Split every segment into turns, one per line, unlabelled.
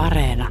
Areena.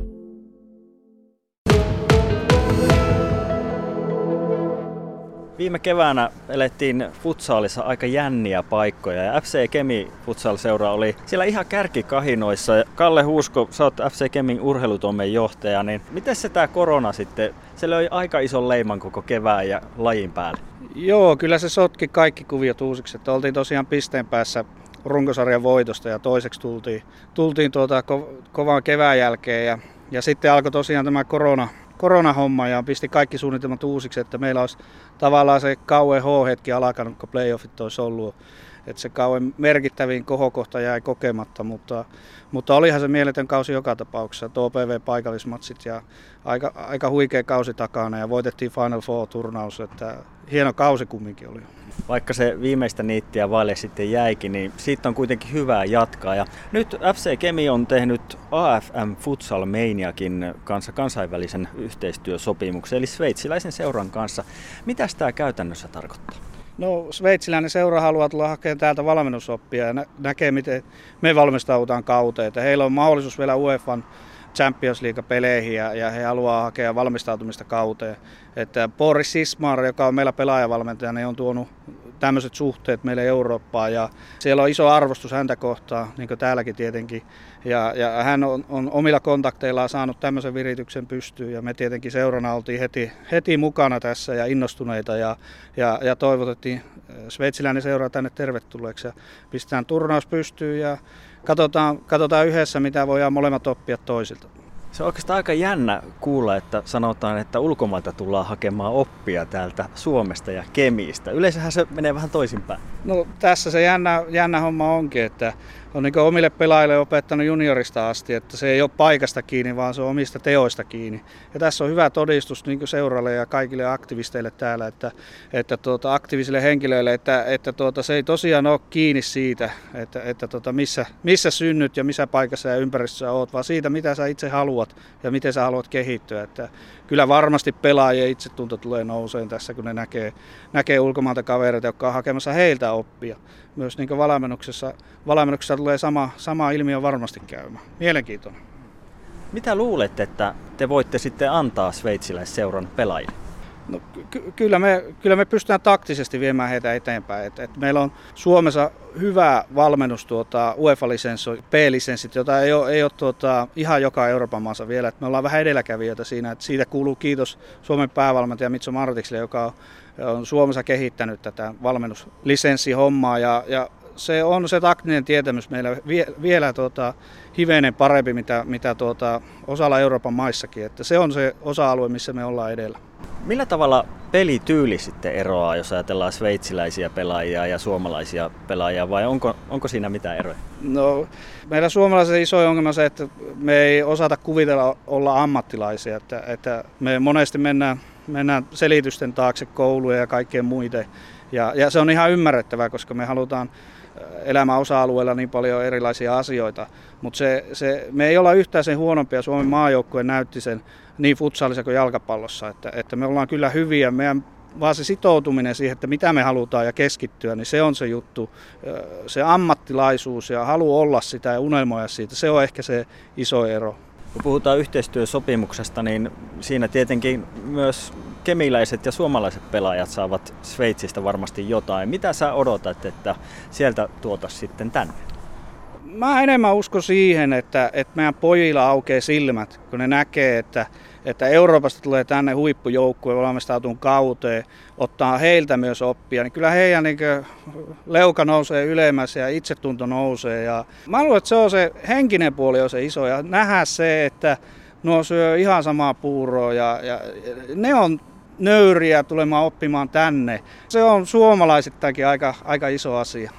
Viime keväänä elettiin futsaalissa aika jänniä paikkoja ja FC Kemi futsal-seura oli siellä ihan kärkikahinoissa. Kalle Huusko, sä oot FC Kemin urheilutoimen johtaja, niin miten se tämä korona sitten, se löi aika ison leiman koko kevään ja lajin päälle?
Joo, kyllä se sotki kaikki kuviot uusiksi. Että oltiin tosiaan pisteen päässä runkosarjan voitosta ja toiseksi tultiin, tultiin tuota ko- kovaan kevään jälkeen ja, ja sitten alkoi tosiaan tämä korona, koronahomma ja pisti kaikki suunnitelmat uusiksi, että meillä olisi tavallaan se kauhean H-hetki alkanut, kun playoffit olisi ollut. Että se kauhean merkittävin kohokohta jäi kokematta, mutta, mutta olihan se mieletön kausi joka tapauksessa. OPV-paikallismatsit ja aika, aika huikea kausi takana ja voitettiin Final Four-turnaus, että hieno kausi kumminkin oli.
Vaikka se viimeistä niittiä vaille sitten jäikin, niin siitä on kuitenkin hyvää jatkaa. Ja nyt FC Kemi on tehnyt AFM Futsal Maniakin kanssa kansainvälisen yhteistyösopimuksen, eli sveitsiläisen seuran kanssa. Mitä tämä käytännössä tarkoittaa?
No sveitsiläinen seura haluaa tulla hakemaan täältä valmennusoppia ja nä- näkee, miten me valmistaudutaan kauteen. Että heillä on mahdollisuus vielä UEFan Champions League-peleihin ja, ja he haluaa hakea valmistautumista kauteen. Että Boris Sismar, joka on meillä pelaajavalmentaja, niin on tuonut tämmöiset suhteet meille Eurooppaan ja siellä on iso arvostus häntä kohtaan, niin kuin täälläkin tietenkin. Ja, ja hän on, on, omilla kontakteillaan saanut tämmöisen virityksen pystyyn ja me tietenkin seurana oltiin heti, heti mukana tässä ja innostuneita ja, ja, ja toivotettiin sveitsiläinen seura tänne tervetulleeksi ja pistetään turnaus pystyyn ja katsotaan, katsotaan yhdessä, mitä voidaan molemmat oppia toisilta.
Se on oikeastaan aika jännä kuulla, että sanotaan, että ulkomailta tullaan hakemaan oppia täältä Suomesta ja Kemiistä. Yleensähän se menee vähän toisinpäin.
No tässä se jännä, jännä homma onkin, että on niin omille pelaajille opettanut juniorista asti, että se ei ole paikasta kiinni, vaan se on omista teoista kiinni. Ja tässä on hyvä todistus niin seuralle ja kaikille aktivisteille täällä, että, että tuota, aktiivisille henkilöille, että, että tuota, se ei tosiaan ole kiinni siitä, että, että tuota, missä, missä synnyt ja missä paikassa ja ympäristössä oot, vaan siitä, mitä sä itse haluat ja miten sä haluat kehittyä. Että kyllä varmasti pelaajien itsetunto tulee nouseen tässä, kun ne näkee, näkee ulkomailta kavereita, jotka on hakemassa heiltä oppia. Myös niin valmennuksessa, valmennuksessa tulee sama, sama ilmiö varmasti käymään. Mielenkiintoinen.
Mitä luulet, että te voitte sitten antaa sveitsiläisseuran pelaajille?
No, ky- kyllä, me, kyllä me pystytään taktisesti viemään heitä eteenpäin. Et, et meillä on Suomessa hyvä valmennus tuota, UEFA-lisenssi, P-lisenssit, jota ei ole, ei ole tuota, ihan joka Euroopan maassa vielä. Et me ollaan vähän edelläkävijöitä siinä. Et siitä kuuluu kiitos Suomen päävalmentaja Mitso Martikselle, joka on, Suomessa kehittänyt tätä valmennuslisenssihommaa. Ja, ja se on se taktinen tietämys meillä vie, vielä tuota, hivenen parempi, mitä, mitä tuota, osalla Euroopan maissakin. Että se on se osa-alue, missä me ollaan edellä.
Millä tavalla pelityyli sitten eroaa, jos ajatellaan sveitsiläisiä pelaajia ja suomalaisia pelaajia, vai onko, onko siinä mitään eroja?
No, meillä suomalaisilla iso ongelma se, että me ei osata kuvitella olla ammattilaisia, että, että me monesti mennään, mennään selitysten taakse kouluja ja kaikkien muiden, ja, ja se on ihan ymmärrettävää, koska me halutaan elämän osa-alueella niin paljon erilaisia asioita. Mutta se, se, me ei olla yhtään sen huonompia. Suomen maajoukkue näytti sen niin futsaalissa kuin jalkapallossa, että, että me ollaan kyllä hyviä. Meidän vaan se sitoutuminen siihen, että mitä me halutaan ja keskittyä, niin se on se juttu. Se ammattilaisuus ja halu olla sitä ja unelmoja siitä, se on ehkä se iso ero.
Kun puhutaan yhteistyösopimuksesta, niin siinä tietenkin myös kemiläiset ja suomalaiset pelaajat saavat Sveitsistä varmasti jotain. Mitä sä odotat, että sieltä tuotas sitten tänne?
Mä enemmän uskon siihen, että, että meidän pojilla aukeaa silmät, kun ne näkee, että, että Euroopasta tulee tänne huippujoukkue valmistautuun kauteen, ottaa heiltä myös oppia, niin kyllä heidän niin leuka nousee ylemmäs ja itsetunto nousee. Ja mä luulen, että se on se henkinen puoli on se iso ja nähdä se, että nuo syö ihan samaa puuroa ja, ja ne on nöyriä tulemaan oppimaan tänne. Se on suomalaisittainkin aika, aika iso asia.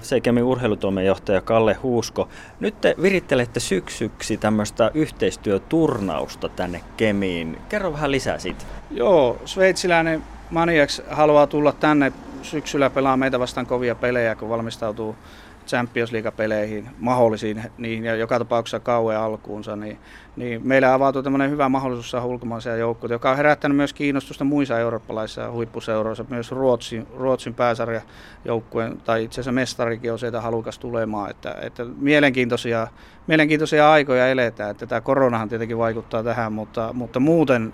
FC Kemin urheilutoimenjohtaja Kalle Huusko. Nyt te virittelette syksyksi tämmöistä yhteistyöturnausta tänne Kemiin. Kerro vähän lisää siitä.
Joo, sveitsiläinen Maniacs haluaa tulla tänne syksyllä pelaa meitä vastaan kovia pelejä, kun valmistautuu Champions League-peleihin, mahdollisiin niihin ja joka tapauksessa kauan alkuunsa, niin, niin meillä avautuu tämmöinen hyvä mahdollisuus saada ulkomaisia joukkoja, joka on herättänyt myös kiinnostusta muissa eurooppalaisissa huippuseuroissa, myös Ruotsin, Ruotsin pääsarjajoukkueen tai itse asiassa mestarikin on sieltä halukas tulemaan, että, että mielenkiintoisia, mielenkiintoisia aikoja eletään, että tämä koronahan tietenkin vaikuttaa tähän, mutta, mutta muuten,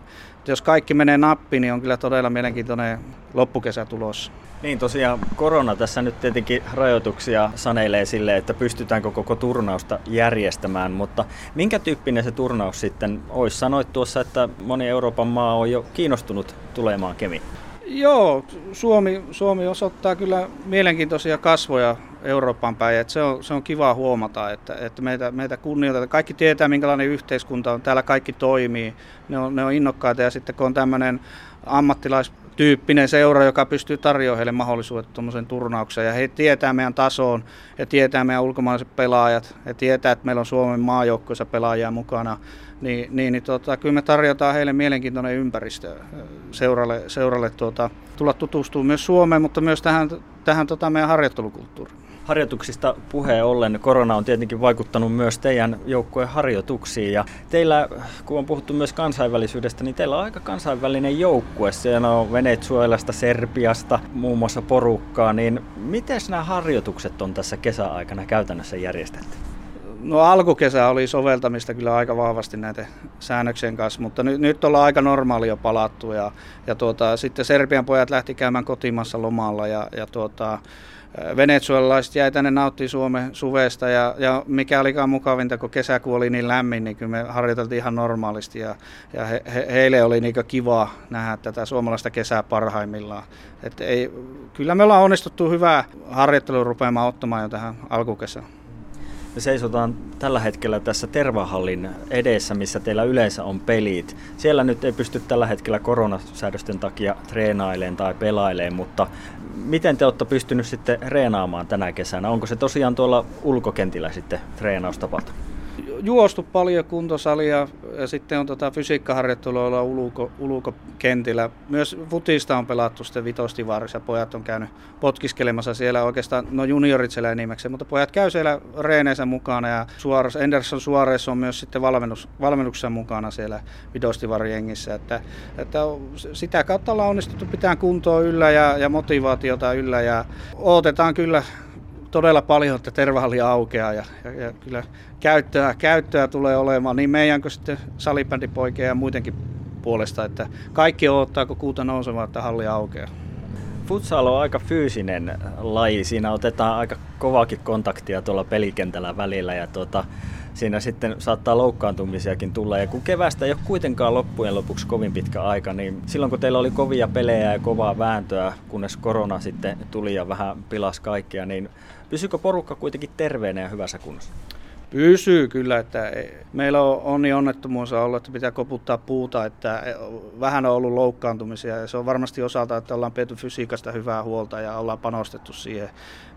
jos kaikki menee nappiin, niin on kyllä todella mielenkiintoinen loppukesä tulossa.
Niin tosiaan korona tässä nyt tietenkin rajoituksia saneilee sille, että pystytäänkö koko turnausta järjestämään, mutta minkä tyyppinen se turnaus sitten olisi? Sanoit tuossa, että moni Euroopan maa on jo kiinnostunut tulemaan Kemiin.
Joo, Suomi, Suomi osoittaa kyllä mielenkiintoisia kasvoja Euroopan päin. Että se, on, se on kiva huomata, että, että meitä, meitä kunnioitetaan. Kaikki tietää, minkälainen yhteiskunta on. Täällä kaikki toimii. Ne on, ne on innokkaita ja sitten kun on tämmöinen ammattilais tyyppinen seura, joka pystyy tarjoamaan heille mahdollisuudet tuommoisen turnaukseen. Ja he tietää meidän tasoon ja tietää meidän ulkomaalaiset pelaajat ja tietää, että meillä on Suomen maajoukkoissa pelaajia mukana. Niin, niin, niin tota, kyllä me tarjotaan heille mielenkiintoinen ympäristö seuralle, seuralle tuota, tulla tutustumaan myös Suomeen, mutta myös tähän, tähän tota meidän harjoittelukulttuuriin
harjoituksista puheen ollen, korona on tietenkin vaikuttanut myös teidän joukkueen harjoituksiin. Ja teillä, kun on puhuttu myös kansainvälisyydestä, niin teillä on aika kansainvälinen joukkue. Siellä on Venezuelasta, Serbiasta muun muassa porukkaa. Niin miten nämä harjoitukset on tässä kesäaikana käytännössä järjestetty?
No alkukesä oli soveltamista kyllä aika vahvasti näiden säännöksien kanssa, mutta nyt, nyt ollaan aika normaali jo palattu ja, ja tuota, sitten Serbian pojat lähti käymään kotimassa lomalla ja, ja tuota, venezuelalaiset jäi tänne nauttii Suomen suvesta ja, ja mikä olikaan mukavinta, kun kesäkuu oli niin lämmin, niin kyllä me harjoiteltiin ihan normaalisti ja, ja he, he, heille oli niin kiva nähdä tätä suomalaista kesää parhaimmillaan. Et ei, kyllä me ollaan onnistuttu hyvää harjoittelua rupeamaan ottamaan jo tähän alkukesään.
Me seisotaan tällä hetkellä tässä Tervahallin edessä, missä teillä yleensä on pelit. Siellä nyt ei pysty tällä hetkellä koronasäädösten takia treenailemaan tai pelailemaan, mutta miten te olette pystynyt sitten reenaamaan tänä kesänä? Onko se tosiaan tuolla ulkokentillä sitten treenaustapahtu?
Juostu paljon kuntosalia ja sitten on tota fysiikkaharjoittelua ulko, ulkokentillä. Myös futista on pelattu sitten vitostivarissa. Pojat on käynyt potkiskelemassa siellä oikeastaan, no juniorit siellä enimmäkseen, mutta pojat käy siellä reeneissä mukana ja Suores, Anderson Suarez on myös sitten valmennus, valmennuksessa mukana siellä vitostivarjengissä. Että, että sitä kautta ollaan onnistuttu pitää kuntoa yllä ja, ja motivaatiota yllä ja odotetaan kyllä todella paljon, että tervahalli aukeaa ja, ja, ja kyllä käyttöä, käyttöä tulee olemaan niin meidän kuin sitten salibändipoikien ja muidenkin puolesta, että kaikki odottaa, kun kuuta nousemaan, että halli aukeaa.
Futsal on aika fyysinen laji. Siinä otetaan aika kovaakin kontaktia tuolla pelikentällä välillä ja tuota, siinä sitten saattaa loukkaantumisiakin tulla. Ja kun kevästä ei ole kuitenkaan loppujen lopuksi kovin pitkä aika, niin silloin kun teillä oli kovia pelejä ja kovaa vääntöä, kunnes korona sitten tuli ja vähän pilas kaikkia, niin pysyykö porukka kuitenkin terveenä ja hyvässä kunnossa?
Pysyy kyllä, että meillä on onni onnettomuus ollut, että pitää koputtaa puuta, että vähän on ollut loukkaantumisia ja se on varmasti osalta, että ollaan pidetty fysiikasta hyvää huolta ja ollaan panostettu siihen.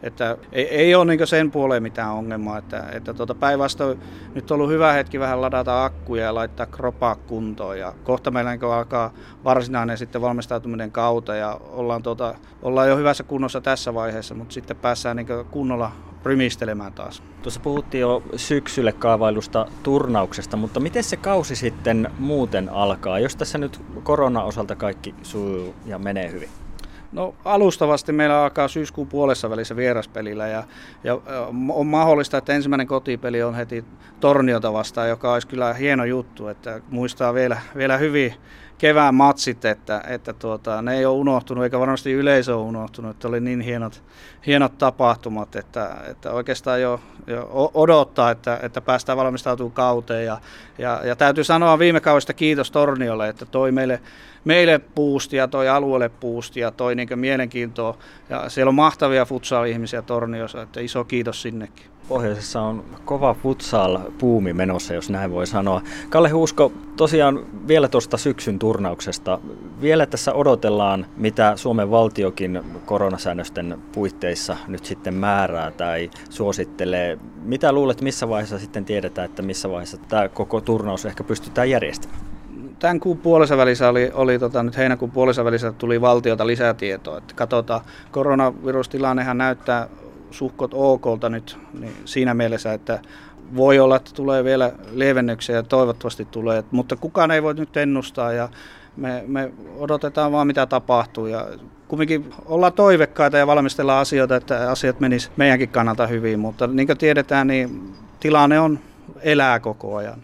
Että ei, ei ole niin sen puoleen mitään ongelmaa, että, että tuota päinvastoin nyt on ollut hyvä hetki vähän ladata akkuja ja laittaa kropaa kuntoon ja kohta meillä niin alkaa varsinainen sitten valmistautuminen kautta ja ollaan, tuota, ollaan jo hyvässä kunnossa tässä vaiheessa, mutta sitten päässään niin kunnolla rymistelemään taas.
Tuossa puhuttiin jo syksylle kaavailusta turnauksesta, mutta miten se kausi sitten muuten alkaa, jos tässä nyt korona-osalta kaikki sujuu ja menee hyvin?
No alustavasti meillä alkaa syyskuun puolessa välissä vieraspelillä ja, ja on mahdollista, että ensimmäinen kotipeli on heti Torniota vastaan, joka olisi kyllä hieno juttu, että muistaa vielä, vielä hyvin kevään matsit, että, että tuota, ne ei ole unohtunut, eikä varmasti yleisö ole unohtunut, että oli niin hienot, hienot tapahtumat, että, että oikeastaan jo, jo odottaa, että, että päästään valmistautumaan kauteen. Ja, ja, ja täytyy sanoa viime kaudesta kiitos Torniolle, että toi meille, meille puustia, toi alueelle puustia, toi niin mielenkiintoa. Ja siellä on mahtavia futsal-ihmisiä Torniossa, että iso kiitos sinnekin.
Pohjoisessa on kova futsal-puumi menossa, jos näin voi sanoa. Kalle Huusko, tosiaan vielä tuosta syksyn turnauksesta. Vielä tässä odotellaan, mitä Suomen valtiokin koronasäännösten puitteissa nyt sitten määrää tai suosittelee. Mitä luulet, missä vaiheessa sitten tiedetään, että missä vaiheessa tämä koko turnaus ehkä pystytään järjestämään?
tämän kuun puolessa välissä oli, oli tota, nyt heinäkuun puolessa välissä tuli valtiota lisätietoa. Että katsotaan, koronavirustilannehan näyttää suhkot okolta nyt niin siinä mielessä, että voi olla, että tulee vielä lievennyksiä ja toivottavasti tulee, mutta kukaan ei voi nyt ennustaa ja me, me odotetaan vaan mitä tapahtuu ja kumminkin ollaan toivekkaita ja valmistellaan asioita, että asiat menis meidänkin kannalta hyvin, mutta niin kuin tiedetään, niin tilanne on elää koko ajan.